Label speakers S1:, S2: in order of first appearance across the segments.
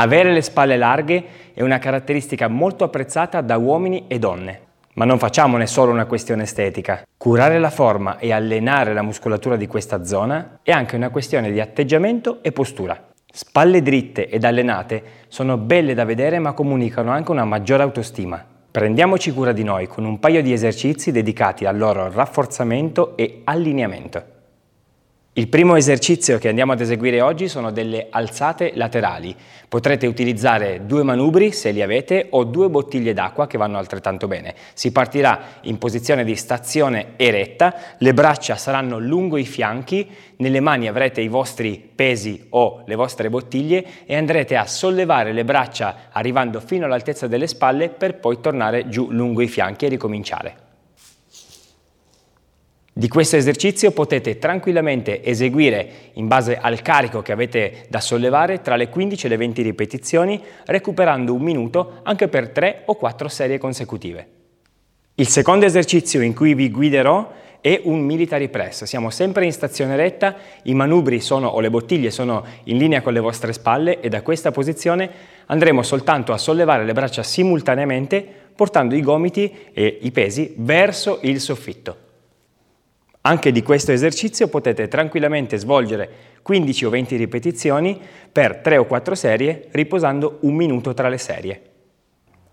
S1: Avere le spalle larghe è una caratteristica molto apprezzata da uomini e donne. Ma non facciamone solo una questione estetica. Curare la forma e allenare la muscolatura di questa zona è anche una questione di atteggiamento e postura. Spalle dritte ed allenate sono belle da vedere ma comunicano anche una maggiore autostima. Prendiamoci cura di noi con un paio di esercizi dedicati al loro rafforzamento e allineamento. Il primo esercizio che andiamo ad eseguire oggi sono delle alzate laterali. Potrete utilizzare due manubri se li avete o due bottiglie d'acqua che vanno altrettanto bene. Si partirà in posizione di stazione eretta, le braccia saranno lungo i fianchi, nelle mani avrete i vostri pesi o le vostre bottiglie e andrete a sollevare le braccia arrivando fino all'altezza delle spalle per poi tornare giù lungo i fianchi e ricominciare. Di questo esercizio potete tranquillamente eseguire in base al carico che avete da sollevare tra le 15 e le 20 ripetizioni recuperando un minuto anche per 3 o 4 serie consecutive. Il secondo esercizio in cui vi guiderò è un military press. Siamo sempre in stazione retta, i manubri sono, o le bottiglie sono in linea con le vostre spalle e da questa posizione andremo soltanto a sollevare le braccia simultaneamente portando i gomiti e i pesi verso il soffitto. Anche di questo esercizio potete tranquillamente svolgere 15 o 20 ripetizioni per 3 o 4 serie riposando un minuto tra le serie.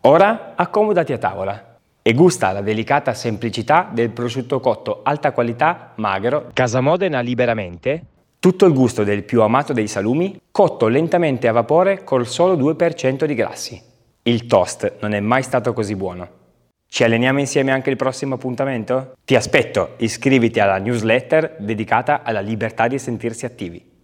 S1: Ora accomodati a tavola e gusta la delicata semplicità del prosciutto cotto alta qualità magro Casa Modena liberamente tutto il gusto del più amato dei salumi, cotto lentamente a vapore col solo 2% di grassi. Il toast non è mai stato così buono. Ci alleniamo insieme anche il prossimo appuntamento? Ti aspetto, iscriviti alla newsletter dedicata alla libertà di sentirsi attivi.